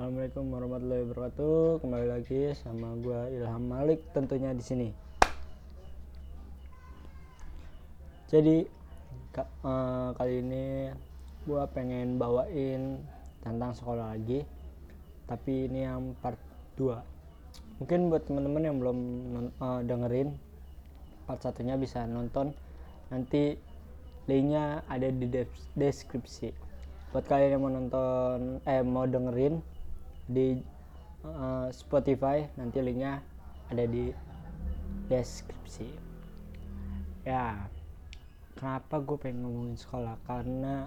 Assalamualaikum warahmatullahi wabarakatuh. Kembali lagi sama gua Ilham Malik tentunya di sini. Jadi ka- eh, kali ini gua pengen bawain tentang sekolah lagi. Tapi ini yang part 2. Mungkin buat teman-teman yang belum non- eh, dengerin part satunya bisa nonton nanti linknya ada di des- deskripsi buat kalian yang mau nonton eh mau dengerin di eh, Spotify nanti linknya ada di deskripsi. Ya kenapa gue pengen ngomongin sekolah? Karena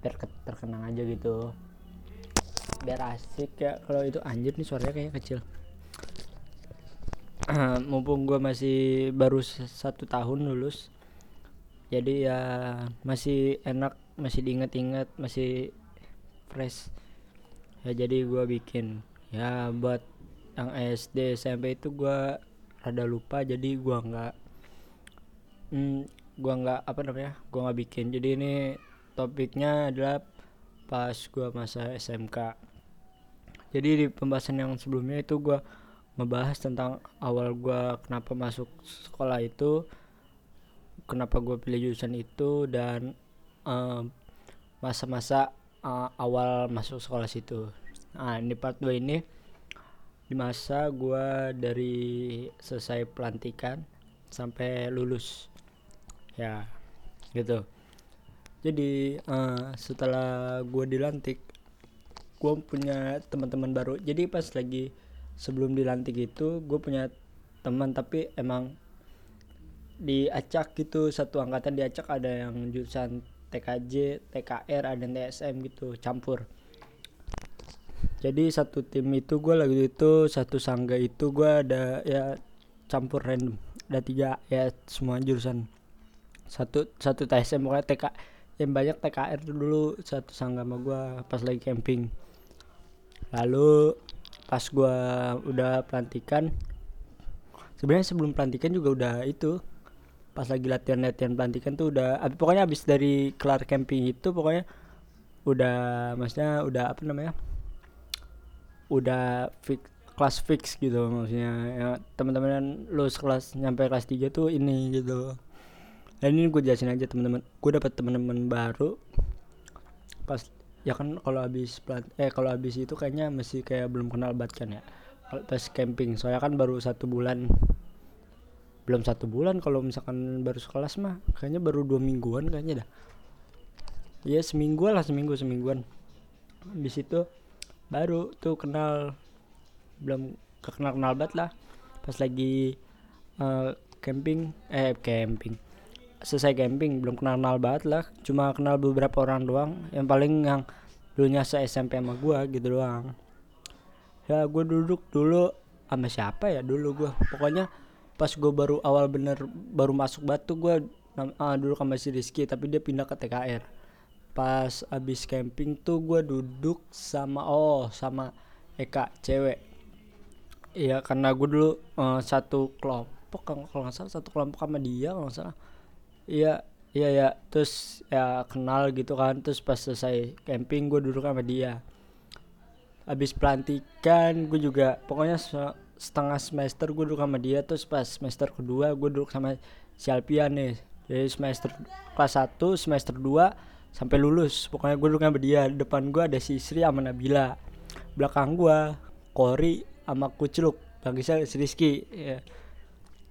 biar ke- terkenang aja gitu. Biar asik ya. Kalau itu anjir nih suaranya kayak kecil. Mumpung gue masih baru satu tahun lulus jadi ya masih enak masih diinget-inget masih fresh ya jadi gua bikin. Ya buat yang SD SMP itu gua rada lupa jadi gua nggak hmm, gua nggak apa namanya gua nggak bikin. Jadi ini topiknya adalah pas gua masa SMK jadi di pembahasan yang sebelumnya itu gua ngebahas tentang awal gua kenapa masuk sekolah itu kenapa gue pilih jurusan itu dan em, masa-masa eh, awal masuk sekolah situ. Nah, di part 2 ini di masa gue dari selesai pelantikan sampai lulus. Ya, gitu. Jadi eh, setelah gue dilantik, gue punya teman-teman baru. Jadi pas lagi sebelum dilantik itu, gue punya teman tapi emang diacak gitu satu angkatan diacak ada yang jurusan TKJ, TKR, ada TSM gitu campur. Jadi satu tim itu gue lagi itu satu sangga itu gue ada ya campur random. Ada tiga ya semua jurusan. Satu satu TSM pokoknya TK yang banyak TKR dulu satu sangga sama gue pas lagi camping. Lalu pas gue udah pelantikan sebenarnya sebelum pelantikan juga udah itu pas lagi latihan-latihan pelantikan tuh udah pokoknya abis dari kelar camping itu pokoknya udah maksudnya udah apa namanya udah fix kelas fix gitu maksudnya ya teman-teman lu kelas nyampe kelas 3 tuh ini gitu. Dan ini gue jelasin aja teman-teman. Gue dapat teman-teman baru. Pas ya kan kalau habis eh kalau habis itu kayaknya masih kayak belum kenal banget kan ya. Pas camping soalnya kan baru satu bulan belum satu bulan kalau misalkan baru sekelas mah kayaknya baru dua mingguan kayaknya dah. Iya semingguan lah seminggu semingguan. Di situ baru tuh kenal belum kenal kenal banget lah. Pas lagi eh, camping eh camping. Selesai camping belum kenal kenal banget lah. Cuma kenal beberapa orang doang. Yang paling yang dulunya se SMP sama gua gitu doang. Ya gue duduk dulu sama siapa ya? Dulu gua. Pokoknya pas gue baru awal bener baru masuk batu gue dulu sama si Rizky tapi dia pindah ke TKR pas abis camping tuh gue duduk sama oh sama Eka cewek. Iya karena gue dulu eh, satu kelompok kalau nggak salah satu kelompok sama dia kalau nggak salah. Iya iya ya terus ya kenal gitu kan. Terus pas selesai camping gue duduk sama dia. Habis pelantikan gue juga pokoknya setengah semester gue duduk sama dia terus pas semester kedua gue duduk sama si Alpian nih. Jadi semester kelas 1 semester 2 sampai lulus. Pokoknya gue duduk sama dia. Depan gue ada si Sri sama Nabila. Belakang gue Kori sama Kucluk. Bagisnya si Rizky ya.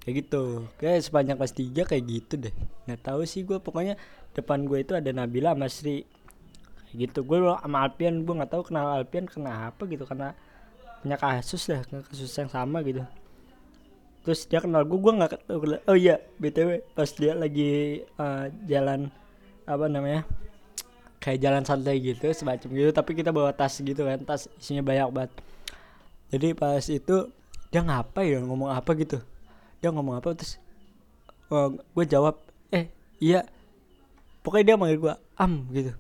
Kayak gitu. Kayak sepanjang kelas 3 kayak gitu deh. Nggak tahu sih gue pokoknya depan gue itu ada Nabila sama Sri. Kayak gitu. Gue sama Alpian gue nggak tahu kenal Alpian kenapa gitu. Karena punya kasus dah kasus yang sama gitu. Terus dia kenal gue gue nggak oh iya btw pas dia lagi eh, jalan apa namanya kayak jalan santai gitu semacam gitu tapi kita bawa tas gitu kan tas isinya banyak banget. Jadi pas itu dia ngapa ya ngomong apa gitu? Dia ngomong apa terus gue jawab eh iya pokoknya dia manggil gue am gitu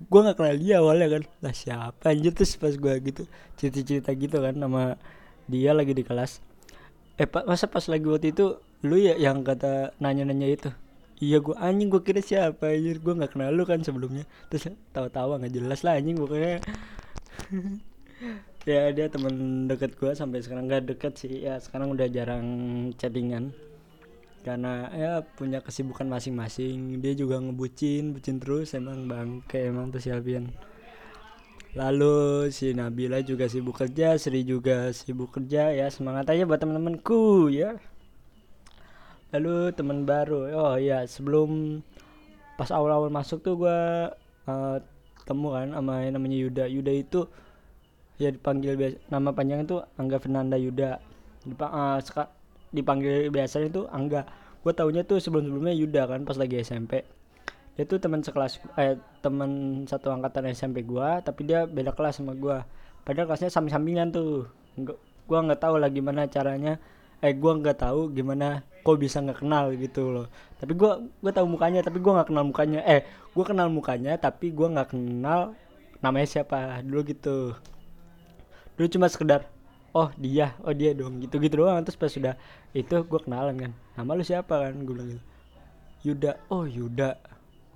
gue nggak kenal dia awalnya kan. Lah siapa? Anjir terus pas gue gitu cerita cerita gitu kan sama dia lagi di kelas. Eh pak masa pas lagi waktu itu lu ya yang kata nanya nanya itu? Iya gue anjing gue kira siapa anjir? Gue nggak kenal lu kan sebelumnya. Terus tawa-tawa nggak jelas lah anjing pokoknya. Ya dia temen deket gue sampai sekarang. Nggak deket sih ya sekarang udah jarang chattingan karena ya punya kesibukan masing-masing. Dia juga ngebucin bucin terus emang bang kayak emang tuh si Alfian. Lalu si Nabila juga sibuk kerja Sri juga sibuk kerja ya semangat aja buat temen-temenku ya. Lalu teman baru oh ya sebelum pas awal-awal masuk tuh gue uh, temu kan sama yang namanya Yuda. Yuda itu ya dipanggil biasa nama panjang itu Angga Fernanda Yuda. Dipang, uh, seka, dipanggil biasanya itu Angga. Gue taunya tuh sebelum sebelumnya Yuda kan pas lagi SMP dia tuh teman sekelas eh teman satu angkatan SMP gue tapi dia beda kelas sama gue padahal kelasnya samping sampingan tuh gue nggak tahu lah gimana caranya. Eh gue nggak tahu gimana kok bisa nggak kenal gitu loh. Tapi gue gue tahu mukanya tapi gue nggak kenal mukanya. Eh gue kenal mukanya tapi gue nggak kenal namanya siapa. Dulu gitu. Dulu cuma sekedar oh dia. Oh dia dong. Gitu gitu doang. Terus pas sudah itu gue kenalan kan. Nama lu siapa kan? Gue bilang gitu. Yuda. Oh Yuda.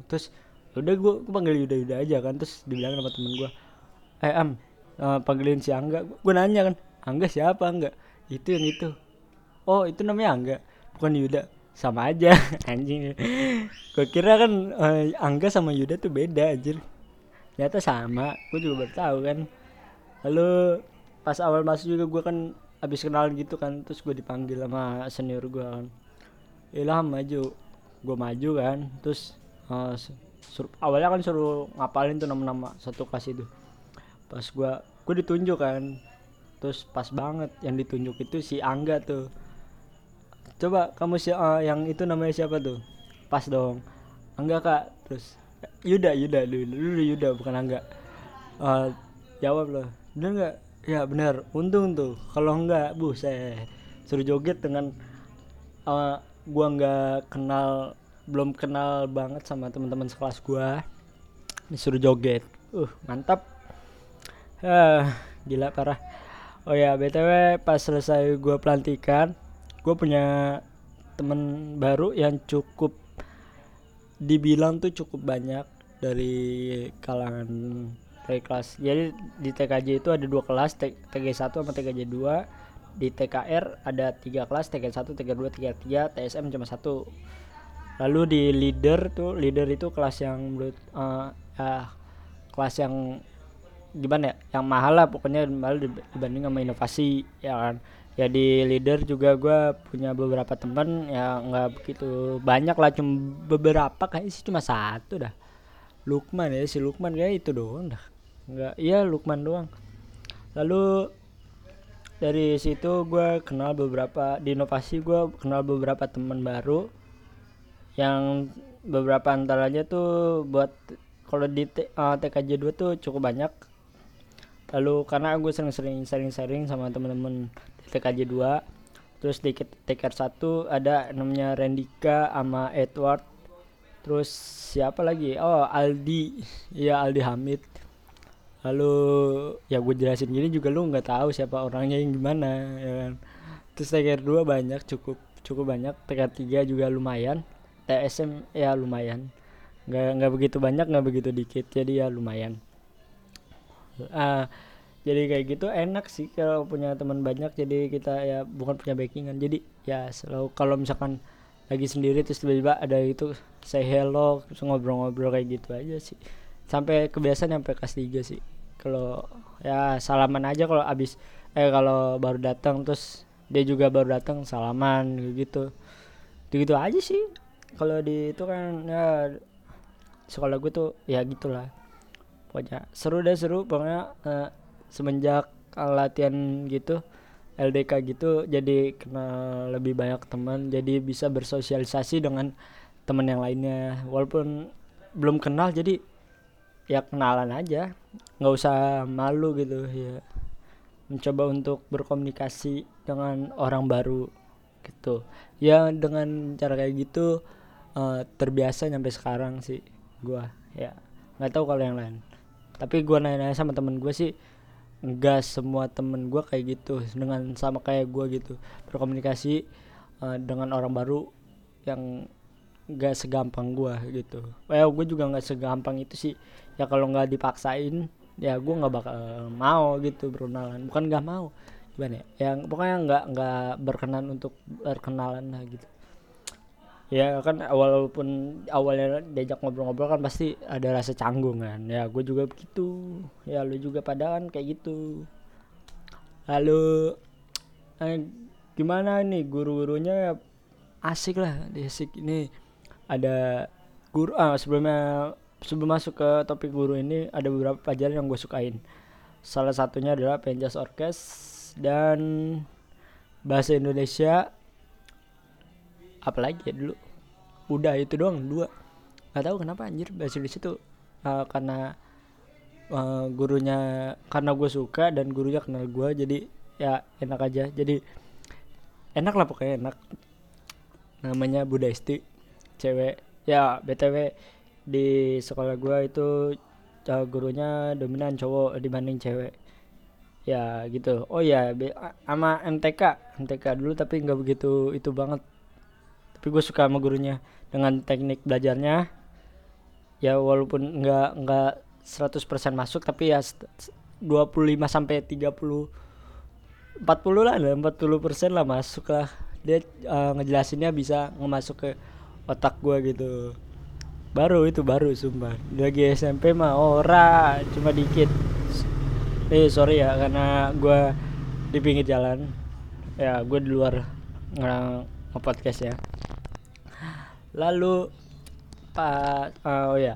Terus udah gue, panggil Yuda Yuda aja kan. Terus dibilang sama temen gue eh am uh, panggilin si Angga. Gue nanya kan Angga siapa Angga? Itu yang itu. Oh itu namanya Angga. Bukan Yuda. Sama aja. Anjing. Gue kira kan uh, Angga sama Yuda tuh beda anjir. Ternyata sama. Gue juga baru kan. Lalu pas awal masuk juga gue kan habis kenalan gitu kan terus gue dipanggil sama senior gue kan. Ilham maju. Gue maju kan terus uh, sur- awalnya kan suruh ngapalin tuh nama-nama satu kelas itu. Pas gue gue ditunjuk kan. Terus pas banget yang ditunjuk itu si Angga tuh. Coba kamu si uh, yang itu namanya siapa tuh? Pas dong. Angga kak. Terus Yuda Yuda dulu dulu Yuda bukan Angga. Uh, jawab loh bener nggak ya benar. Untung tuh. Kalau enggak bu saya suruh joget dengan uh, gua nggak kenal belum kenal banget sama teman-teman sekelas gua. Disuruh joget. Uh mantap. Uh, gila parah. Oh ya btw pas selesai gua pelantikan gua punya temen baru yang cukup dibilang tuh cukup banyak dari kalangan dari kelas jadi di TKJ itu ada dua kelas TG1 sama TKJ 2 di TKR ada tiga kelas TK1 TK2 TK3 TSM cuma satu. Lalu di leader tuh leader itu kelas yang menurut uh, uh, kelas yang gimana ya yang mahal lah pokoknya mahal dibanding sama inovasi ya kan. Ya di leader juga gue punya beberapa teman ya nggak begitu banyak lah cuma beberapa kayak sih cuma satu dah. Lukman ya si Lukman kayak itu doang dah Enggak, iya Lukman doang. Lalu dari situ gue kenal beberapa di inovasi gue kenal beberapa teman baru yang beberapa antaranya tuh buat kalau di uh, TKJ 2 tuh cukup banyak. Lalu karena gue sering-sering sering-sering sama temen-temen di TKJ 2 terus di TKR 1 ada namanya Rendika sama Edward terus siapa lagi? Oh Aldi. Ya Aldi Hamid lalu ya gue jelasin gini juga lu nggak tahu siapa orangnya yang gimana ya kan? Terus TKR 2 banyak cukup cukup banyak. TKR 3 juga lumayan. TSM ya lumayan. Nggak nggak begitu banyak nggak begitu dikit jadi ya lumayan. Uh, jadi kayak gitu enak sih kalau punya teman banyak jadi kita ya bukan punya backingan. Jadi ya selalu kalau misalkan lagi sendiri terus tiba-tiba ada itu say hello ngobrol-ngobrol kayak gitu aja sih sampai kebiasaan sampai kelas 3 sih. Kalau ya salaman aja kalau abis eh kalau baru datang terus dia juga baru datang salaman gitu. Gitu aja sih. Kalau di itu kan ya sekolah gue tuh ya gitulah. Pokoknya seru deh seru. Pokoknya uh, semenjak latihan gitu LDK gitu jadi kenal lebih banyak teman jadi bisa bersosialisasi dengan teman yang lainnya. Walaupun belum kenal jadi ya kenalan aja. Nggak usah malu gitu ya. Mencoba untuk berkomunikasi dengan orang baru gitu. Ya dengan cara kayak gitu uh, terbiasa sampai sekarang sih gua ya. Nggak tahu kalau yang lain. Tapi gua nanya-nanya sama temen gue sih nggak semua temen gue kayak gitu dengan sama kayak gue gitu. Berkomunikasi uh, dengan orang baru yang nggak segampang gue gitu. Well gue juga nggak segampang itu sih ya kalau nggak dipaksain ya gue nggak bakal mau gitu berkenalan bukan nggak mau gimana ya? Yang pokoknya nggak nggak berkenan untuk berkenalan lah gitu. Ya kan walaupun awalnya diajak ngobrol-ngobrol kan pasti ada rasa canggung kan ya gue juga begitu. Ya lu juga pada kan kayak gitu. Lalu eh, gimana nih guru-gurunya asik lah asik. Ini ada guru ah sebelumnya sebelum masuk ke topik guru ini ada beberapa pelajaran yang gue sukain. Salah satunya adalah penjas orkes dan bahasa Indonesia. Apalagi ya dulu? Udah itu doang dua. Nggak tahu kenapa anjir bahasa Indonesia tuh uh, karena uh, gurunya karena gue suka dan gurunya kenal gue jadi ya enak aja. Jadi enak lah pokoknya enak. Namanya Budaisti cewek. Ya btw di sekolah gue itu uh, gurunya dominan cowok dibanding cewek. Ya gitu. Oh ya sama MTK MTK dulu tapi nggak begitu itu banget. Tapi gue suka sama gurunya dengan teknik belajarnya. Ya walaupun nggak nggak 100% masuk tapi ya 25 sampai 30 40 lah 40 persen lah masuk lah. Dia uh, ngejelasinnya bisa ngemasuk ke otak gue gitu baru itu baru sumpah. Lagi SMP mah ora cuma dikit. Eh sorry ya karena gue di pinggir jalan. Ya gue di luar nge-podcast ya. Lalu pak uh, oh ya.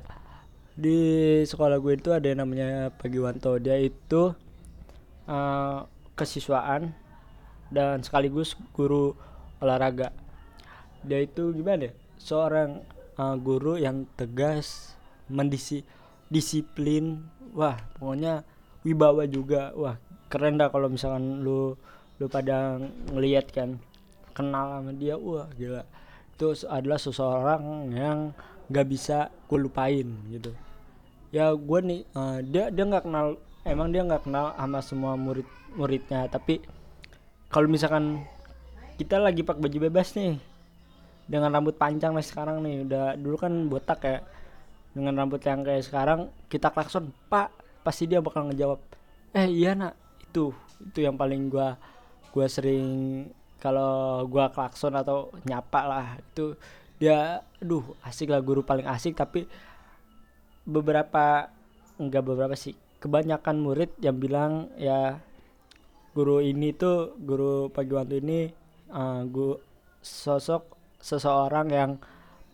Di sekolah gue itu ada yang namanya Pagiwanto dia itu uh, kesiswaan dan sekaligus guru olahraga. Dia itu gimana ya? Seorang uh, guru yang tegas mendisi disiplin. Wah pokoknya wibawa juga. Wah keren dah kalau misalkan lu lu pada ngeliat kan kenal sama dia wah gila. Itu adalah seseorang yang nggak bisa gue lupain gitu. Ya gue nih uh, dia dia nggak kenal emang dia nggak kenal sama semua murid muridnya. Tapi kalau misalkan kita lagi pakai baju bebas nih dengan rambut panjang nih sekarang nih. Udah dulu kan botak ya. Dengan rambut yang kayak sekarang kita klakson pak pasti dia bakal ngejawab eh iya nak itu itu yang paling gua gua sering kalau gua klakson atau nyapa lah. Itu dia aduh asik lah guru paling asik. Tapi beberapa enggak beberapa sih kebanyakan murid yang bilang ya guru ini tuh guru pagi waktu ini uh, gua sosok seseorang yang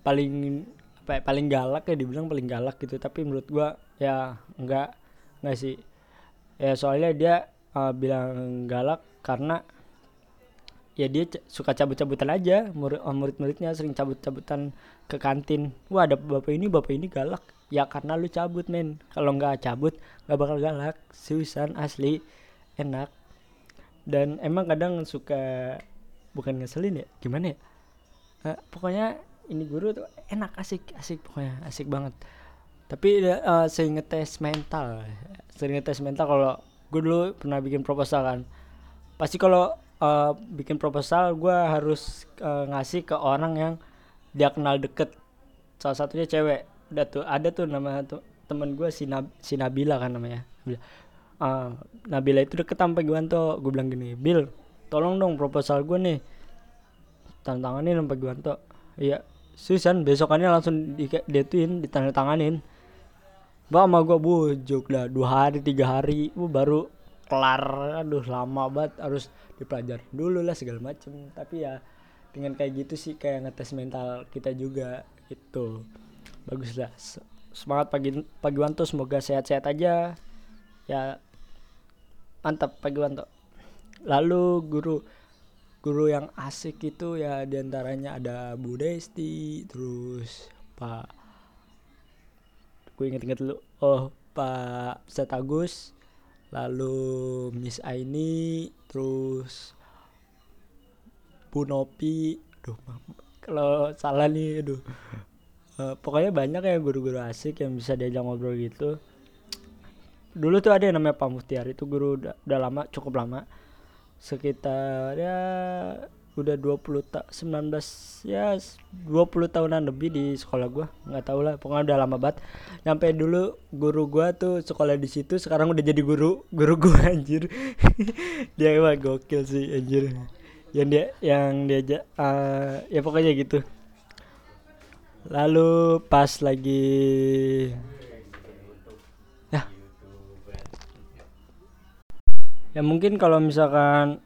paling apa ya, paling galak ya dibilang paling galak gitu. Tapi menurut gua ya enggak nggak sih. Ya soalnya dia uh, bilang galak karena ya dia suka cabut-cabutan aja. Uh, murid-muridnya sering cabut-cabutan ke kantin. Wah ada bapak ini bapak ini galak. Ya karena lu cabut men. Kalau nggak cabut nggak bakal galak. Susan asli. Enak. Dan emang kadang suka bukan ngeselin ya? Gimana ya uh, pokoknya ini guru tuh enak asik asik pokoknya asik banget. Tapi uh, sering ngetes mental sering ngetes mental kalau gue dulu pernah bikin proposal kan. Pasti kalau uh, bikin proposal gue harus uh, ngasih ke orang yang dia kenal deket. Salah satunya cewek. Ada tuh ada tuh nama tuh temen gue si, Nab, si Nabila kan namanya. Uh, Nabila itu deket sampai gue tuh gue bilang gini Bill tolong dong proposal gue nih tantanganin sampai tuh iya Susan besokannya langsung di detuin ditandatanganin. Mbak sama gue bujuk dah dua hari tiga hari bu baru kelar. Aduh lama banget harus dipelajari dulu lah segala macem. Tapi ya dengan kayak gitu sih kayak ngetes mental kita juga itu bagus lah semangat pagi pagi Wanto semoga sehat-sehat aja. Ya mantap pagi Wanto lalu guru guru yang asik itu ya di antaranya ada Bu Desti terus Pak gue inget-inget dulu oh Pak Setagus lalu Miss Aini terus Bu Nopi aduh kalau salah nih aduh. Uh, pokoknya banyak ya guru-guru asik yang bisa diajak ngobrol gitu. Dulu tuh ada yang namanya Pak Muftiar itu guru udah lama cukup lama sekitar ya udah 20 tak 19 ya 20 tahunan lebih di sekolah gua. Nggak tahu lah pokoknya udah lama banget. Nyampe dulu guru gua tuh sekolah di situ sekarang udah jadi guru guru gua anjir. Dia emang gokil sih anjir. Yang dia yang dia uh, ya pokoknya gitu. Lalu pas lagi ya mungkin kalau misalkan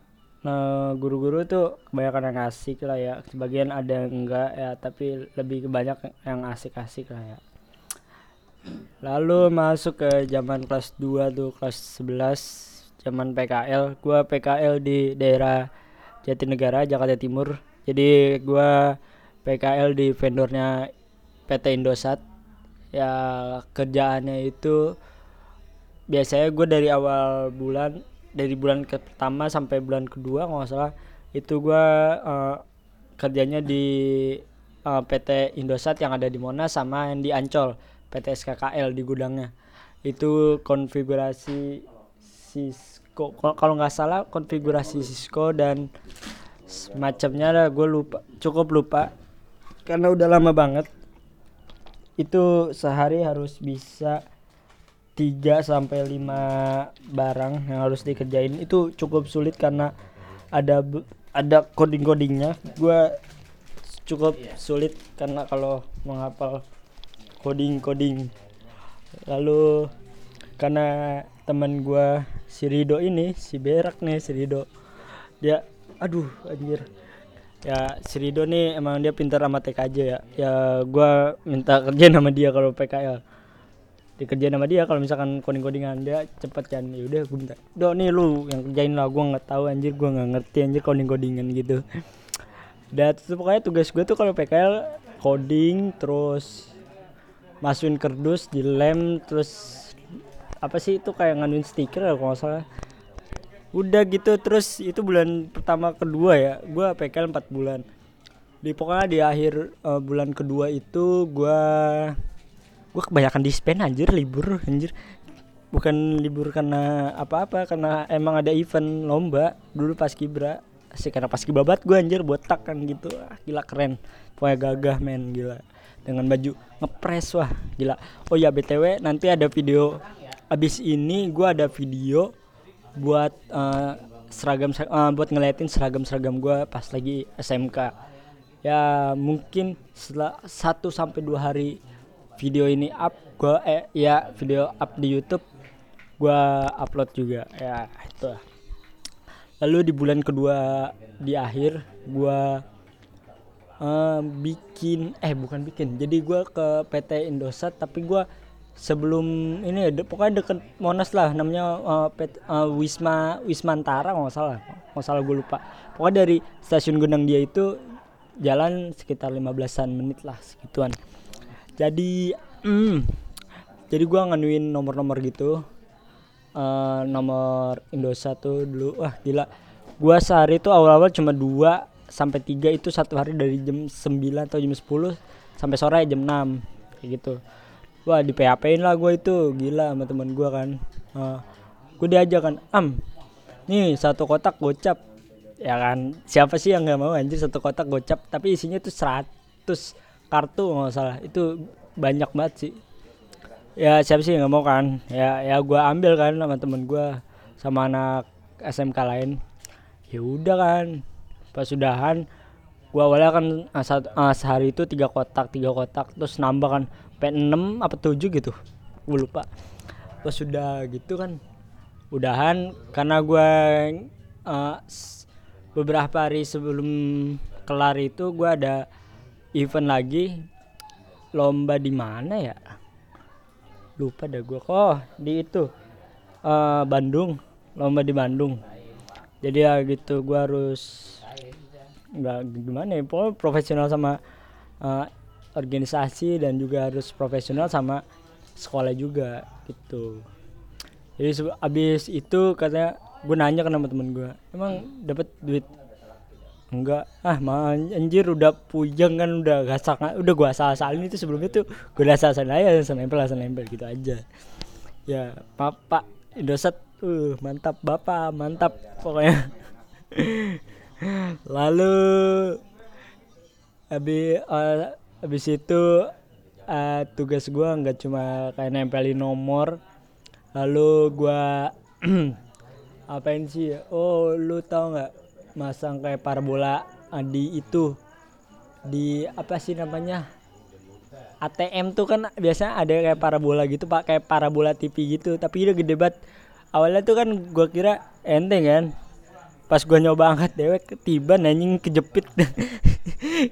Nah, guru-guru tuh kebanyakan yang asik lah ya. Sebagian ada yang enggak ya, tapi lebih kebanyak yang asik-asik lah ya. Lalu masuk ke zaman kelas 2 tuh, kelas 11 zaman PKL. Gua PKL di daerah Jatinegara, Jakarta Timur. Jadi gua PKL di vendornya PT Indosat. Ya kerjaannya itu biasanya gue dari awal bulan dari bulan ke pertama sampai bulan kedua nggak salah itu gue uh, kerjanya di uh, eh, PT Indosat yang ada di Monas sama yang di Ancol PT SKKL di gudangnya. Itu konfigurasi Cisco. Kalau nggak salah konfigurasi Cisco dan semacamnya lah gue lupa cukup lupa karena udah lama banget. Itu sehari harus bisa 3 sampai 5 barang yang harus dikerjain itu cukup sulit karena ada ada coding-codingnya. Gua cukup sulit karena kalau menghafal coding-coding. Lalu karena teman gua si Rido ini, si Berak nih si Rido. Dia aduh anjir. Ya si Rido nih emang dia pintar sama TKJ ya. Ya gua minta kerja sama dia kalau PKL dikerjain sama dia kalau misalkan coding codingan dia cepet kan ya udah gue minta do nih lu yang kerjain lah gue nggak tahu anjir gue nggak ngerti anjir coding codingan gitu. Dan itu pokoknya tugas gue tuh kalau PKL coding terus masukin kerdus di lem terus apa sih itu kayak nganuin stiker kalau nggak salah. Udah gitu terus itu bulan pertama kedua ya gue PKL 4 bulan. Di pokoknya di akhir uh, bulan kedua itu gue gue kebanyakan dispen anjir libur anjir. Bukan libur karena apa-apa karena emang ada event lomba dulu pas kibra. Sih karena pas kibabat gue anjir botak kan gitu. Ah, gila keren. Pokoknya gagah men gila. Dengan baju ngepres wah gila. Oh ya btw nanti ada video. Abis ini gue ada video buat uh, seragam uh, buat ngeliatin seragam seragam gue pas lagi SMK ya mungkin setelah satu sampai dua hari video ini up gua eh ya video up di YouTube gua upload juga. Ya itu. Lalu di bulan kedua di akhir gua uh, bikin eh bukan bikin. Jadi gua ke PT Indosat tapi gua sebelum ini de, pokoknya deket Monas lah namanya uh, pet, uh, Wisma Wismantara nggak salah. Nggak salah gue lupa. Pokoknya dari stasiun Gunung dia itu jalan sekitar 15an menit lah segituan jadi mm, jadi gua nganuin nomor-nomor gitu. Uh, nomor Indosat tuh dulu. Wah gila. Gua sehari itu awal-awal cuma dua sampai tiga itu satu hari dari jam 9 atau jam 10 sampai sore jam 6 kayak gitu. Wah di PHP in lah gue itu. Gila sama teman gue kan. Uh, eh, gue diajak kan am nih satu kotak gocap. Ya kan? Siapa sih yang nggak mau anjir satu kotak gocap? Tapi isinya tuh 100 kartu nggak salah. Itu banyak banget sih. Ya siapa sih nggak mau kan? Ya ya gue ambil kan sama temen gue sama anak SMK lain. Ya udah kan. Pas sudahan gue awalnya kan saat, uh, sehari itu tiga kotak tiga kotak. Terus nambah kan P6 apa 7 gitu. Gue lupa. Pas sudah gitu kan udahan karena gue uh, beberapa hari sebelum kelar itu gue ada event lagi lomba di mana ya? Lupa dah gue oh di itu uh, Bandung. Lomba di Bandung. Jadi ya gitu gue harus nggak gimana ya profesional sama uh, organisasi dan juga harus profesional sama sekolah juga gitu. Jadi abis itu katanya gue nanya ke nama temen gue emang dapat duit enggak. Ah man, anjir udah pujang kan udah gasak udah gua asal asalin itu sebelumnya tuh gua udah asal asalin aja asal nempel asal nempel gitu aja. Ya papa Indosat uh mantap bapak mantap pokoknya. Lalu habis uh, habis itu uh, tugas gua nggak cuma kayak nempelin nomor lalu gua apain sih oh lu tau nggak masang kayak parabola di itu di apa sih namanya ATM tuh kan biasanya ada kayak parabola gitu pak kayak parabola TV gitu tapi udah gede banget. Awalnya tuh kan gua kira enteng kan pas gua nyoba angkat dewek tiba nanying kejepit.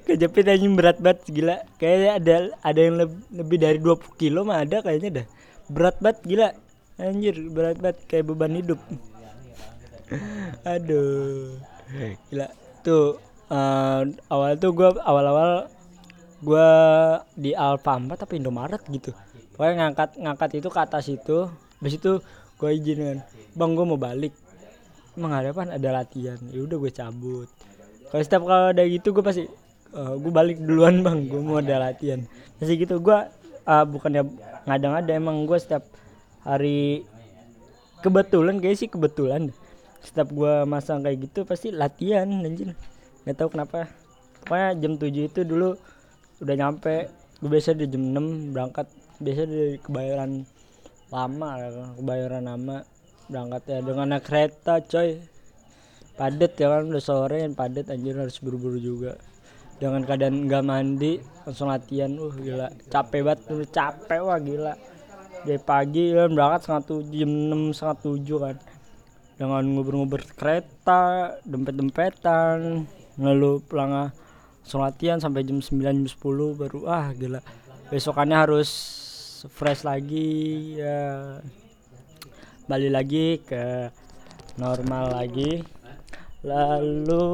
Kejepit anjing berat banget gila. Kayaknya ada ada yang lebih, lebih dari 20 kilo mah ada kayaknya dah. Berat banget gila. Anjir berat banget kayak beban hidup. Aduh gila. Tuh uh, awal tuh gue awal-awal gue di Alfamart tapi Indomaret gitu. Pokoknya ngangkat ngangkat itu ke atas itu. Habis itu gue izin kan bang gue mau balik. Emang ada ada latihan. Ya udah gue cabut. Kalau setiap kalau ada gitu gue pasti uh, gue balik duluan bang. Gue mau ada latihan. Masih gitu gue uh, bukannya ngadang ada emang gue setiap hari kebetulan kayak sih kebetulan setiap gue masang kayak gitu pasti latihan anjir nggak tahu kenapa. Pokoknya jam 7 itu dulu udah nyampe. Gue biasa di jam 6 berangkat. Biasa di kebayoran lama kebayoran lama berangkat ya. Dengan naik kereta coy. Padet ya kan udah sore yang padet anjir harus buru-buru juga. Dengan keadaan nggak mandi langsung latihan. Uh gila. Capek banget udah capek wah gila. Dari pagi kan berangkat setengah tujuh jam enam setengah tujuh kan dengan nguber-nguber kereta dempet-dempetan lalu langsung latihan sampai jam 9 jam 10 baru ah gila. Besokannya harus fresh lagi ya. Balik lagi ke normal lagi. Lalu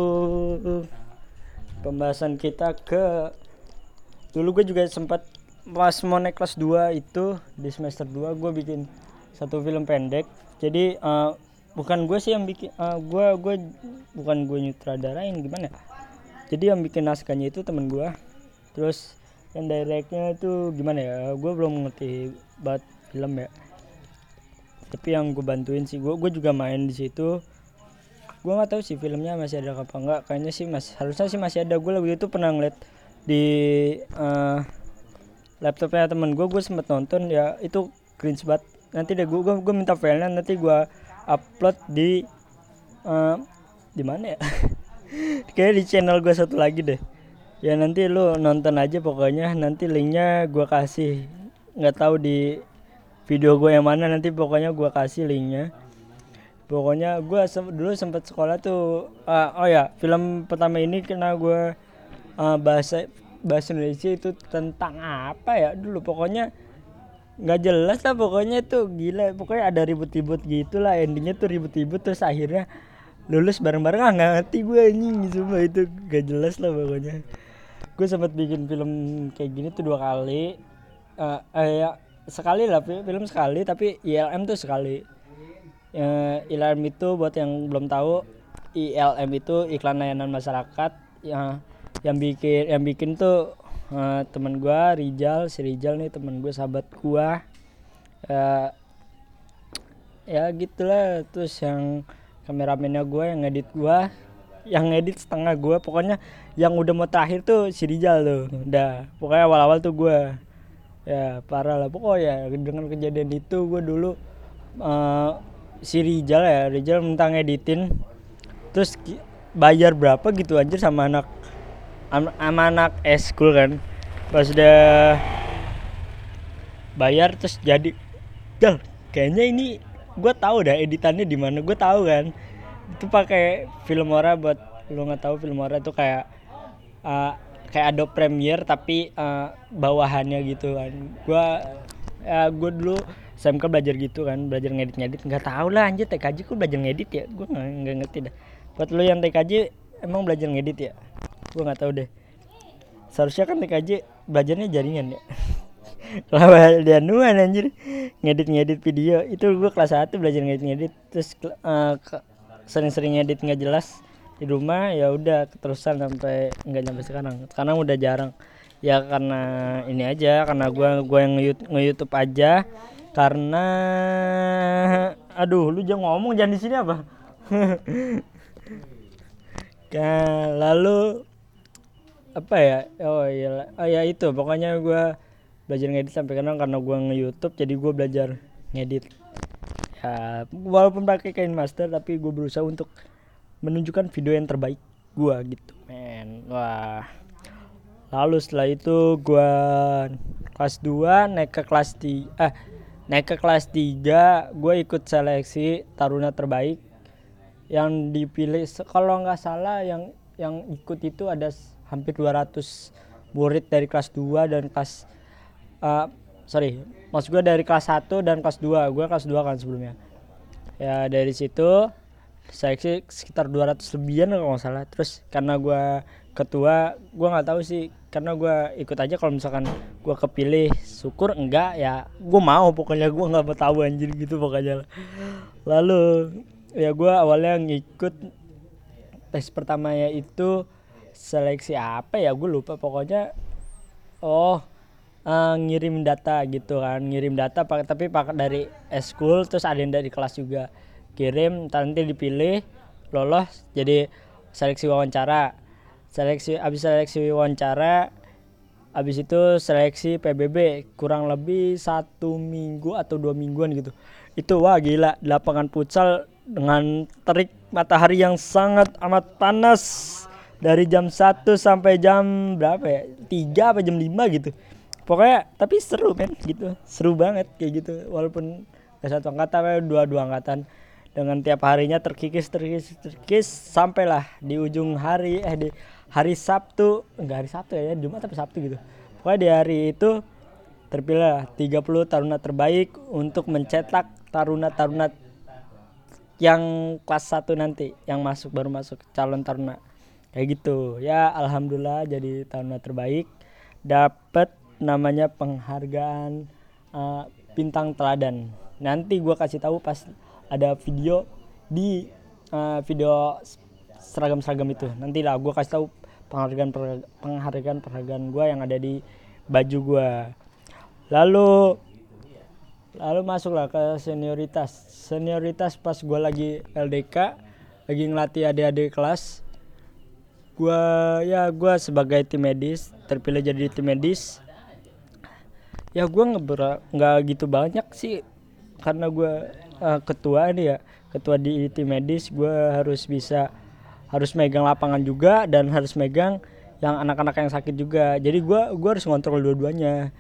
pembahasan kita ke dulu gue juga sempat pas mau naik kelas 2 itu di semester 2 gue bikin satu film pendek. Jadi uh, bukan gue sih yang bikin uh, gue gue bukan gue nyutradarain gimana jadi yang bikin naskahnya itu temen gue terus yang directnya itu gimana ya? Gue belum ngerti buat film ya. Tapi yang gue bantuin sih gue gue juga main di situ. Gue nggak tahu sih filmnya masih ada apa enggak kayaknya sih masih harusnya sih masih ada. Gue waktu itu pernah ngeliat di uh, laptopnya temen gue gue sempet nonton ya itu cringe banget. Nanti deh gue gue minta filenya nanti gue upload di uh, di mana ya? Kayak di channel gue satu lagi deh. Ya nanti lu nonton aja pokoknya. Nanti linknya gue kasih. Nggak tahu di video gue yang mana nanti pokoknya gue kasih linknya. Pokoknya gue se dulu sempat sekolah tuh uh, oh ya film pertama ini kena gue uh, bahasa bahasa Indonesia itu tentang apa ya? Dulu pokoknya nggak jelas lah pokoknya tuh gila. Pokoknya ada ribut-ribut gitulah endingnya tuh ribut-ribut terus akhirnya lulus bareng-bareng. Ah nggak ngerti gue anjing. Semua itu gak jelas lah pokoknya. Gue sempat bikin film kayak gini tuh dua kali. Uh, eh, ya sekali lah film sekali tapi ILM tuh sekali. Uh, ILM itu buat yang belum tahu ILM itu iklan layanan masyarakat. Yang yang bikin yang bikin tuh uh, temen gue Rijal si Rijal nih temen gue sahabat gue uh, ya gitulah terus yang kameramennya gue yang ngedit gue yang ngedit setengah gue pokoknya yang udah mau terakhir tuh si Rijal tuh udah. Pokoknya awal-awal tuh gue ya parah lah pokoknya dengan kejadian itu gue dulu uh, si Rijal ya Rijal minta ngeditin terus bayar berapa gitu aja sama anak sama anak eskul kan. Pas udah bayar terus jadi gal kayaknya ini gue tahu dah editannya di mana gue tahu kan. Itu pakai Filmora buat lo nggak tahu Filmora itu kayak uh, kayak Adobe Premiere tapi uh, bawahannya gitu kan. Gue ya gue dulu SMK belajar gitu kan belajar ngedit ngedit nggak tahu lah anjir TKJ gue belajar ngedit ya? Gue nggak ngerti dah. Buat lo yang TKJ emang belajar ngedit ya gue nggak tahu deh. Seharusnya kan TKJ belajarnya jaringan ya. Kalau dia nuan anjir. Ngedit ngedit video. Itu gue kelas 1 belajar ngedit ngedit terus uh, sering-sering ngedit nggak jelas di rumah ya udah keterusan sampai nggak sampai sekarang. Sekarang udah jarang. Ya karena ini aja karena gue gue yang nge YouTube aja. Karena aduh lu jangan ngomong jangan di sini apa? Lalu apa ya? Oh iya, oh ya itu pokoknya gue belajar ngedit sampai sekarang karena gue nge YouTube jadi gue belajar ngedit. Ya, walaupun pakai kain master tapi gue berusaha untuk menunjukkan video yang terbaik gue gitu, men. Wah. Lalu setelah itu gue kelas 2 naik ke kelas 3 eh naik ke kelas 3 gue ikut seleksi taruna terbaik yang dipilih kalau nggak salah yang yang ikut itu ada hampir 200 murid dari kelas 2 dan kelas uh, sorry maksud gue dari kelas 1 dan kelas 2 gue kelas 2 kan sebelumnya. Ya dari situ seleksi sekitar 200 lebihan kalau nggak salah. Terus karena gue ketua gue nggak tahu sih karena gue ikut aja kalau misalkan gue kepilih syukur enggak ya gue mau. Pokoknya gue nggak mau tahu anjir gitu pokoknya. Lalu ya gue awalnya ngikut tes pertamanya itu seleksi apa ya? Gue lupa pokoknya oh uh, ngirim data gitu kan ngirim data pakai tapi pakai dari school terus ada yang dari kelas juga. Kirim nanti dipilih lolos jadi seleksi wawancara. Seleksi abis seleksi wawancara abis itu seleksi PBB kurang lebih satu minggu atau dua mingguan gitu. Itu wah gila lapangan futsal dengan terik matahari yang sangat amat panas dari jam 1 sampai jam berapa ya? 3 apa jam 5 gitu. Pokoknya tapi seru men gitu. Seru banget kayak gitu. Walaupun gak satu angkatan dua dua angkatan. Dengan tiap harinya terkikis terkikis terkikis sampailah di ujung hari eh di hari Sabtu. Enggak hari Sabtu ya Jumat tapi Sabtu gitu. Pokoknya di hari itu terpilih 30 taruna terbaik untuk mencetak taruna-taruna yang kelas 1 nanti yang masuk baru masuk calon taruna kayak gitu. Ya alhamdulillah jadi taruna terbaik. Dapat namanya penghargaan uh, bintang teladan. Nanti gua kasih tahu pas ada video di uh, video seragam-seragam itu. Nanti lah gua kasih tahu penghargaan penghargaan penghargaan gua yang ada di baju gua. Lalu lalu masuklah ke senioritas. Senioritas pas gue lagi LDK lagi ngelatih adik-adik kelas gue ya gue sebagai tim medis terpilih jadi tim medis ya gue nggak gitu banyak sih. Karena gue uh, ketua nih ya ketua di tim medis gue harus bisa harus megang lapangan juga dan harus megang yang anak-anak yang sakit juga. Jadi gue gue harus ngontrol dua-duanya.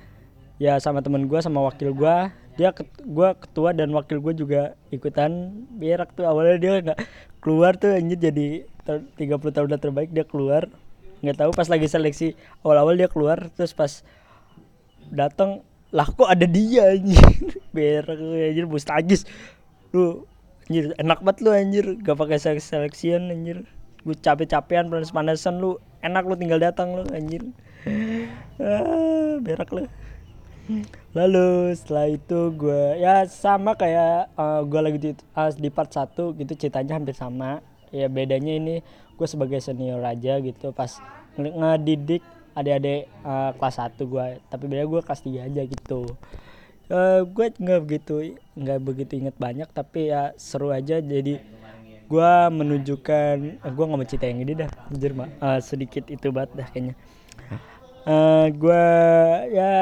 Ya sama temen gue sama wakil gue dia ket, gue ketua dan wakil gue juga ikutan berak tuh. Awalnya dia nggak keluar tuh anjir jadi ter, 30 tahun terbaik dia keluar. Nggak tahu pas lagi seleksi awal-awal dia keluar terus pas datang lah kok ada dia anjir? Berak anjir mustagis. Lu anjir enak banget lu anjir. Gak pakai seleksian anjir. Gue capek-capean panas-panasan lu. Enak lu tinggal datang lu anjir. Ah, berak lu. Lalu setelah itu gue ya sama kayak uh, gue lagi di, uh, di part 1 gitu ceritanya hampir sama ya bedanya ini gue sebagai senior aja gitu. Pas ngedidik adik-adik uh, kelas 1 gue tapi beda gue kelas 3 aja gitu. Uh, gue nggak begitu nggak begitu inget banyak tapi ya seru aja. Jadi gue menunjukkan uh, gue nggak mau cerita yang ini dah anjir uh, sedikit itu banget dah kayaknya. Uh, gue ya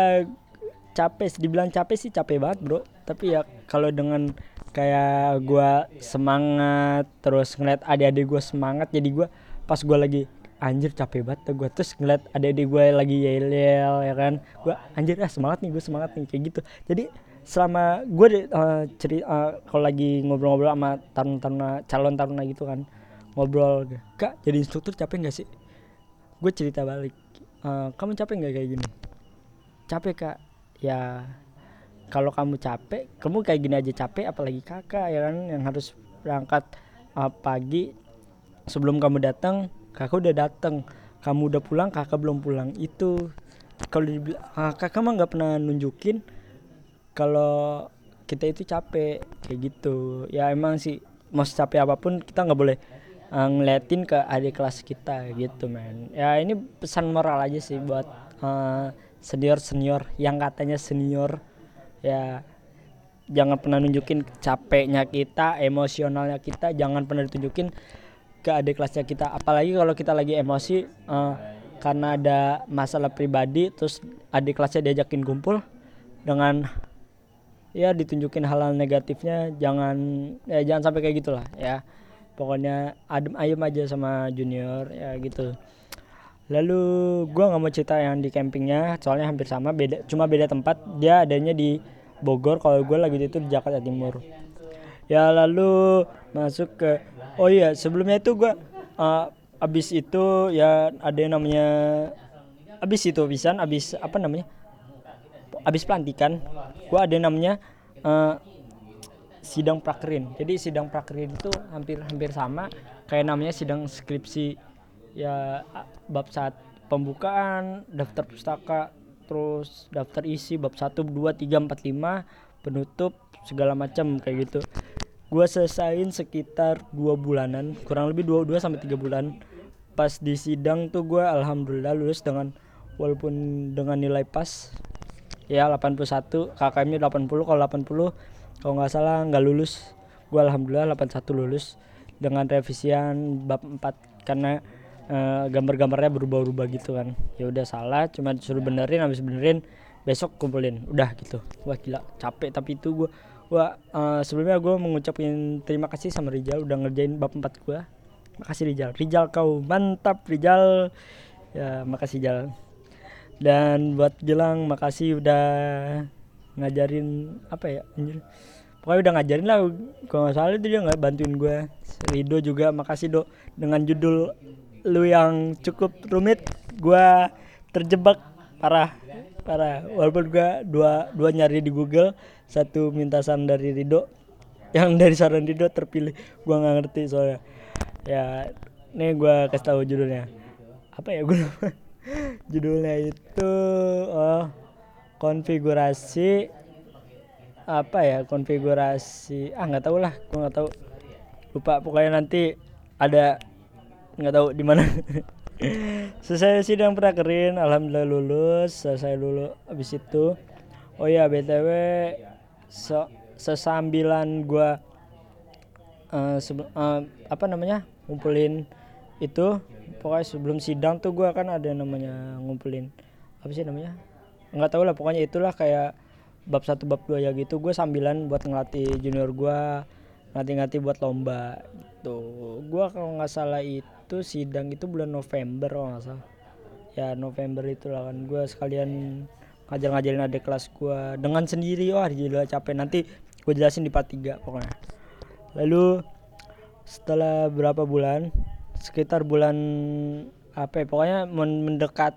capek dibilang capek sih capek banget bro. Tapi ya kalau dengan kayak gue semangat terus ngeliat adik-adik gue semangat jadi gue pas gue lagi anjir capek banget gue terus ngeliat adik-adik gue lagi yel yel ya kan? Gue anjir ah semangat nih gue semangat nih kayak gitu. Jadi selama gue uh, ceri uh, kalau lagi ngobrol-ngobrol sama taruna-taruna calon taruna gitu kan ngobrol kak jadi instruktur capek nggak sih? Gue cerita balik uh, kamu capek nggak kayak gini? Capek kak. Ya kalau kamu capek kamu kayak gini aja capek apalagi kakak ya kan yang harus berangkat uh, pagi. Sebelum kamu datang kakak udah datang. Kamu udah pulang kakak belum pulang. Itu kalau uh, kakak mah nggak pernah nunjukin kalau kita itu capek kayak gitu. Ya emang sih mau capek apa pun kita nggak boleh uh, ngeliatin ke adik kelas kita gitu men. Ya ini pesan moral aja sih buat uh, senior senior yang katanya senior ya jangan pernah nunjukin capeknya kita emosionalnya kita jangan pernah ditunjukin ke adik kelasnya kita. Apalagi kalau kita lagi emosi uh, karena ada masalah pribadi terus adik kelasnya diajakin kumpul dengan ya ditunjukin hal-hal negatifnya jangan ya jangan sampai kayak gitulah ya. Pokoknya adem ayem aja sama junior ya gitu lalu gua nggak mau cerita yang di campingnya soalnya hampir sama beda cuma beda tempat. Dia adanya di Bogor kalau gue lagi itu di Jakarta Timur. Ya lalu masuk ke oh iya sebelumnya itu gue uh, abis itu ya ada yang namanya abis itu abisan abis apa namanya abis pelantikan gue ada yang namanya uh, sidang prakerin jadi sidang prakerin itu hampir hampir sama kayak namanya sidang skripsi ya bab saat pembukaan daftar pustaka terus daftar isi bab 1 2 3 4 5 penutup segala macam kayak gitu. Gue selesaiin sekitar dua bulanan kurang lebih dua dua sampai tiga bulan. Pas di sidang tuh gue alhamdulillah lulus dengan walaupun dengan nilai pas ya 81 KKM-nya 80 kalau 80 kalau nggak salah nggak lulus. Gue alhamdulillah 81 lulus dengan revisian bab 4 karena uh, gambar-gambarnya berubah-ubah gitu kan ya udah salah cuma disuruh benerin habis benerin besok kumpulin udah gitu wah gila capek tapi itu gue Wah, uh, sebelumnya gue mengucapkan terima kasih sama Rijal udah ngerjain bab 4 gue. Makasih Rijal. Rijal kau mantap Rijal. Ya, makasih Rijal. Dan buat Gilang makasih udah ngajarin apa ya anjir. Pokoknya udah ngajarin lah kalau nggak salah itu dia nggak bantuin gue. Rido juga makasih dok dengan judul lu yang cukup rumit gue terjebak parah parah. Walaupun gue dua dua nyari di Google satu minta saran dari Rido yang dari saran Rido terpilih. Gue nggak ngerti soalnya. Ya ini gue kasih tahu judulnya. Apa ya gue judulnya itu oh konfigurasi apa ya konfigurasi ah nggak tahu lah gue nggak tahu. Lupa pokoknya nanti ada nggak tahu di mana. Selesai sidang prakerin alhamdulillah lulus selesai dulu abis itu. Oh ya btw so, sesambilan gua uh, uh, apa namanya ngumpulin itu pokoknya sebelum sidang tuh gua kan ada namanya ngumpulin apa sih namanya? Nggak tahu lah pokoknya itulah kayak bab satu bab dua ya gitu. Gue sambilan buat ngelatih junior gue ngelatih-ngelatih buat lomba gitu. Gue kalau nggak salah itu sidang itu bulan November kalau nggak salah. Ya November itulah kan. Gue sekalian ngajar-ngajarin adik kelas gue dengan sendiri. Wah gila capek. Nanti gue jelasin di part 3 pokoknya. Lalu setelah berapa bulan sekitar bulan apa ya, pokoknya mendekat.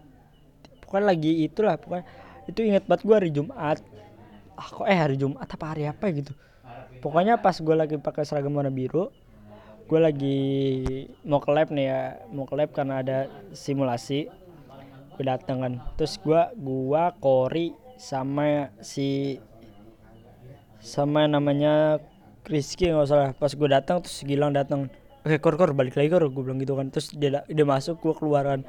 Pokoknya lagi itulah pokoknya. Itu inget banget gue hari Jumat. Ah kok eh hari Jumat apa hari apa gitu. Pokoknya pas gue lagi pakai seragam warna biru gue lagi mau ke lab nih ya mau ke lab karena ada simulasi. Kedatangan terus gua gua Kori sama si sama namanya Rizky nggak salah. Pas gue datang terus Gilang datang oke kor kor balik lagi kor. Gue bilang gitu kan. Terus dia dia masuk gue keluaran.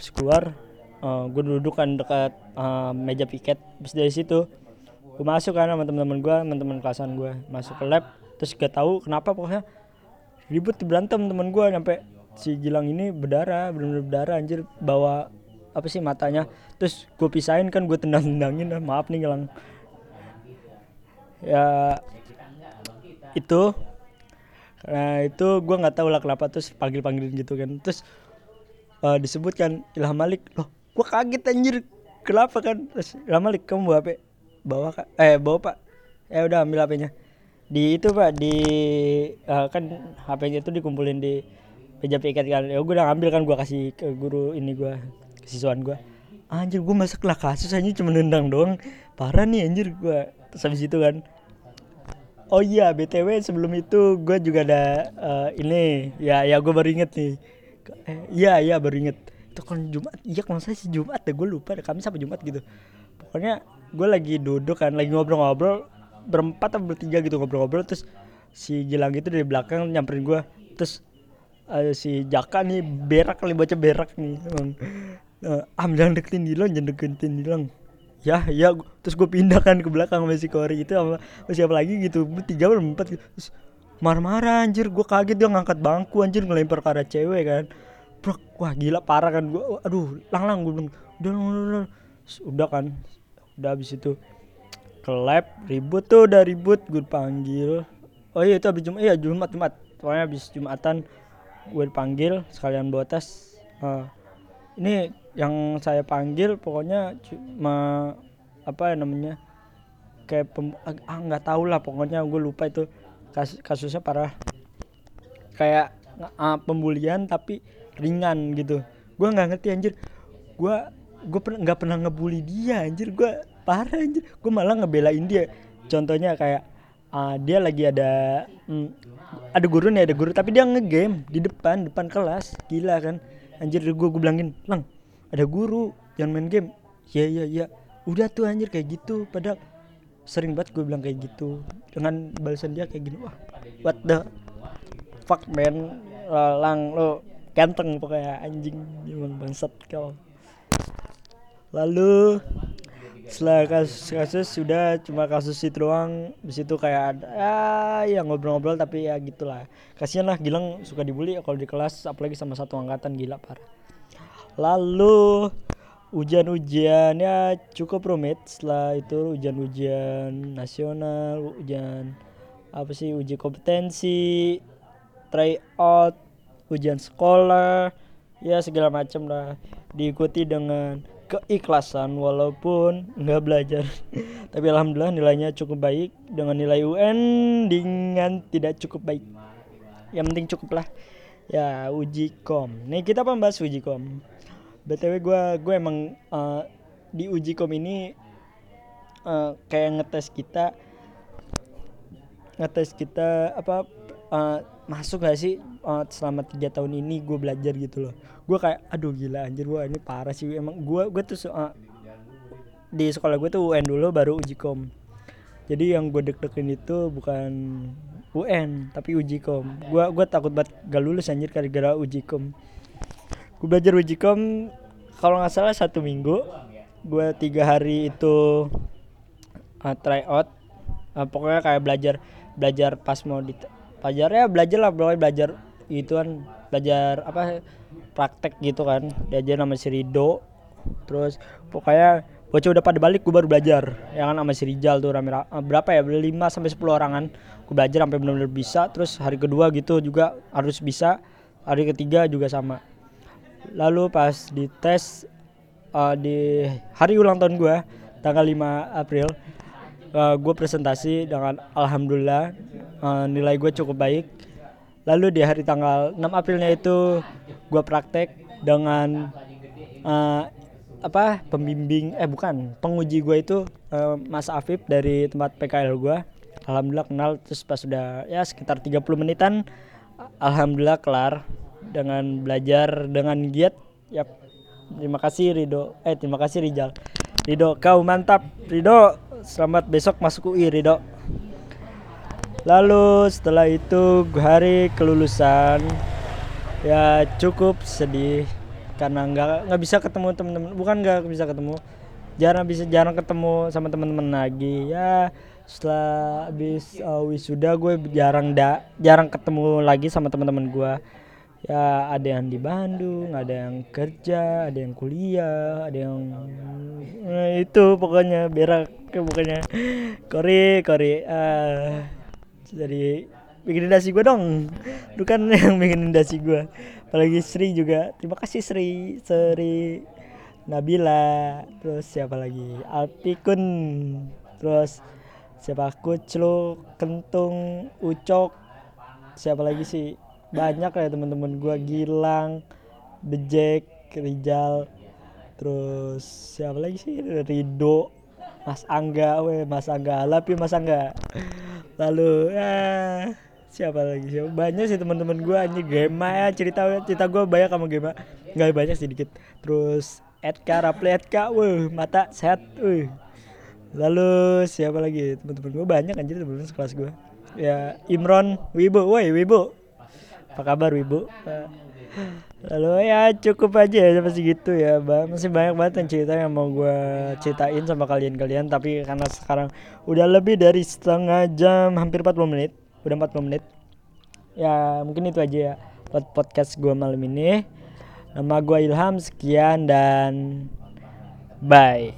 Terus keluar uh, eh, gue duduk kan dekat uh, meja piket. Terus dari situ gue masuk kan sama teman-teman gue teman-teman kelasan gue masuk ke lab terus gak tahu kenapa pokoknya ribut berantem teman gue sampai si Gilang ini berdarah benar-benar berdarah anjir bawa apa sih matanya. Terus gue pisahin kan gue tendang tendangin maaf nih ngilang ya itu nah itu gue nggak tahu lah kenapa terus panggil panggilin gitu kan. Terus uh, disebutkan Ilham Malik loh gue kaget anjir kenapa kan? Terus Ilham Malik kamu bawa HP bawa kak. Eh bawa pak. Ya udah ambil HP-nya di itu pak di uh, kan HP-nya itu dikumpulin di meja piket kan. Ya gue udah ambil kan gue kasih ke guru ini gue siswaan gue anjir gue masa lah kasus aja cuma nendang doang. Parah nih anjir gue terus habis itu kan oh iya btw sebelum itu gue juga ada uh, ini. Ya ya gue baru inget nih. Eh, iya iya baru inget. Itu kan jumat iya kalau saya sih jumat deh gue lupa kami sampai jumat gitu. Pokoknya gue lagi duduk kan lagi ngobrol-ngobrol berempat atau bertiga gitu ngobrol-ngobrol terus si Gilang itu dari belakang nyamperin gue terus uh, si Jaka nih berak kali baca berak nih uh, am jangan deketin Dilan jangan deketin Dilan ya ya terus gue pindah kan ke belakang sama si Kori itu sama, sama siapa lagi gitu tiga atau empat gitu. terus marah-marah anjir gue kaget dia ngangkat bangku anjir ngelempar ke arah cewek kan. Bro wah gila parah kan gue aduh lang lang gue bilang udah, udah udah kan udah habis itu ke lab ribut tuh udah ribut gue panggil oh iya itu habis jumat iya jumat jumat. Pokoknya habis jumatan gue dipanggil sekalian bawa tes uh, ini yang saya panggil pokoknya cuma apa ya namanya kayak pem, ah nggak tahu lah pokoknya gue lupa itu kas, kasusnya parah. Kayak uh, pembulian tapi ringan gitu. Gue nggak ngerti anjir. Gue gue pernah nggak pernah ngebully dia anjir. Gue parah anjir. Gue malah ngebelain dia. Contohnya kayak uh, dia lagi ada mm, ada guru nih ada guru tapi dia ngegame di depan depan kelas. Gila kan? Anjir gue gue bilangin lang ada guru yang main game. Ya ya ya udah tuh anjir kayak gitu. Padahal sering banget gue bilang kayak gitu. Dengan balasan dia kayak gini wah what the fuck man? Lang lo ganteng pokoknya anjing. Emang bangsat kau. Lalu setelah kasus-kasus sudah cuma kasus itu doang. Di situ kayak ada ya, ya ngobrol-ngobrol tapi ya gitulah. Kasihan lah Gilang suka dibully kalau di kelas apalagi sama satu angkatan gila parah. Lalu ujian-ujiannya cukup rumit setelah itu. Ujian-ujian nasional ujian apa sih uji kompetensi tryout ujian sekolah ya segala macam lah. Diikuti dengan keikhlasan walaupun nggak belajar. Tapi alhamdulillah nilainya cukup baik. Dengan nilai UN dengan tidak cukup baik. Yang penting cukup lah. Ya uji kom. Nih kita membahas uji kom? Btw gue gue emang uh, di uji kom ini uh, kayak ngetes kita ngetes kita apa uh, masuk gak sih uh, selama tiga tahun ini gue belajar gitu loh gue kayak aduh gila anjir gue ini parah sih. Emang gue gue tuh uh, di sekolah gue tuh UN dulu baru uji kom. Jadi yang gue deg-degan itu bukan UN tapi uji kom. Gue gue takut banget gak lulus anjir gara-gara uji kom. Gue belajar kom kalau nggak salah satu minggu gue tiga hari itu uh, try out. Uh, pokoknya kayak belajar belajar pas mau di pelajar ya belajar lah pokoknya belajar kan belajar apa praktek gitu kan. Diajar nama si Rido. Terus pokoknya bocah udah pada balik gue baru belajar. Ya kan sama si Rijal tuh rame, rame berapa ya? 5 sampai sepuluh orangan gue belajar sampai benar-benar bisa. Terus hari kedua gitu juga harus bisa. Hari ketiga juga sama. Lalu pas di tes uh, di hari ulang tahun gue tanggal 5 April uh, gue presentasi dengan alhamdulillah uh, nilai gue cukup baik lalu di hari tanggal 6 Aprilnya itu gue praktek dengan uh, apa pembimbing eh bukan penguji gue itu uh, Mas Afif dari tempat PKL gue alhamdulillah kenal terus pas sudah ya sekitar 30 menitan alhamdulillah kelar dengan belajar dengan giat. Ya terima kasih Rido. Eh terima kasih Rijal. Rido kau mantap. Rido selamat besok masuk UI Rido lalu setelah itu hari kelulusan. Ya cukup sedih. Karena nggak nggak bisa ketemu teman-teman bukan nggak bisa ketemu. Jarang bisa jarang ketemu sama teman-teman lagi. Ya setelah habis uh, wisuda gue jarang da jarang ketemu lagi sama teman-teman gue. Ya ada yang di Bandung ada yang kerja ada yang kuliah ada yang nah, itu pokoknya berak pokoknya. Kori kori uh, jadi bikin dasi gue dong. Bukan yang bikin dasi gue apalagi Sri juga. Terima kasih Sri. Sri Nabila. Terus siapa lagi? Alpikun. Terus siapa? Kuclu Kentung Ucok. Siapa lagi sih? Banyak ya teman-teman gue Gilang Bejek Rijal. Terus siapa lagi sih? Rido Mas Angga. Weh Mas Angga. Lapi Mas Angga lalu ya siapa lagi siapa banyak sih teman-teman gue aja Gema ya cerita cerita gue banyak sama Gema nggak banyak sedikit terus Edka Raple Edka weh mata sehat weh lalu siapa lagi? Teman-teman gue banyak anjir teman-teman sekelas gue ya Imron Wibo woi Wibo apa kabar ibu lalu ya cukup aja ya masih gitu ya bang masih banyak banget yang cerita yang mau gue ceritain sama kalian-kalian tapi karena sekarang udah lebih dari setengah jam hampir 40 menit udah 40 menit. Ya mungkin itu aja ya buat podcast gue malam ini. Nama gue Ilham sekian dan bye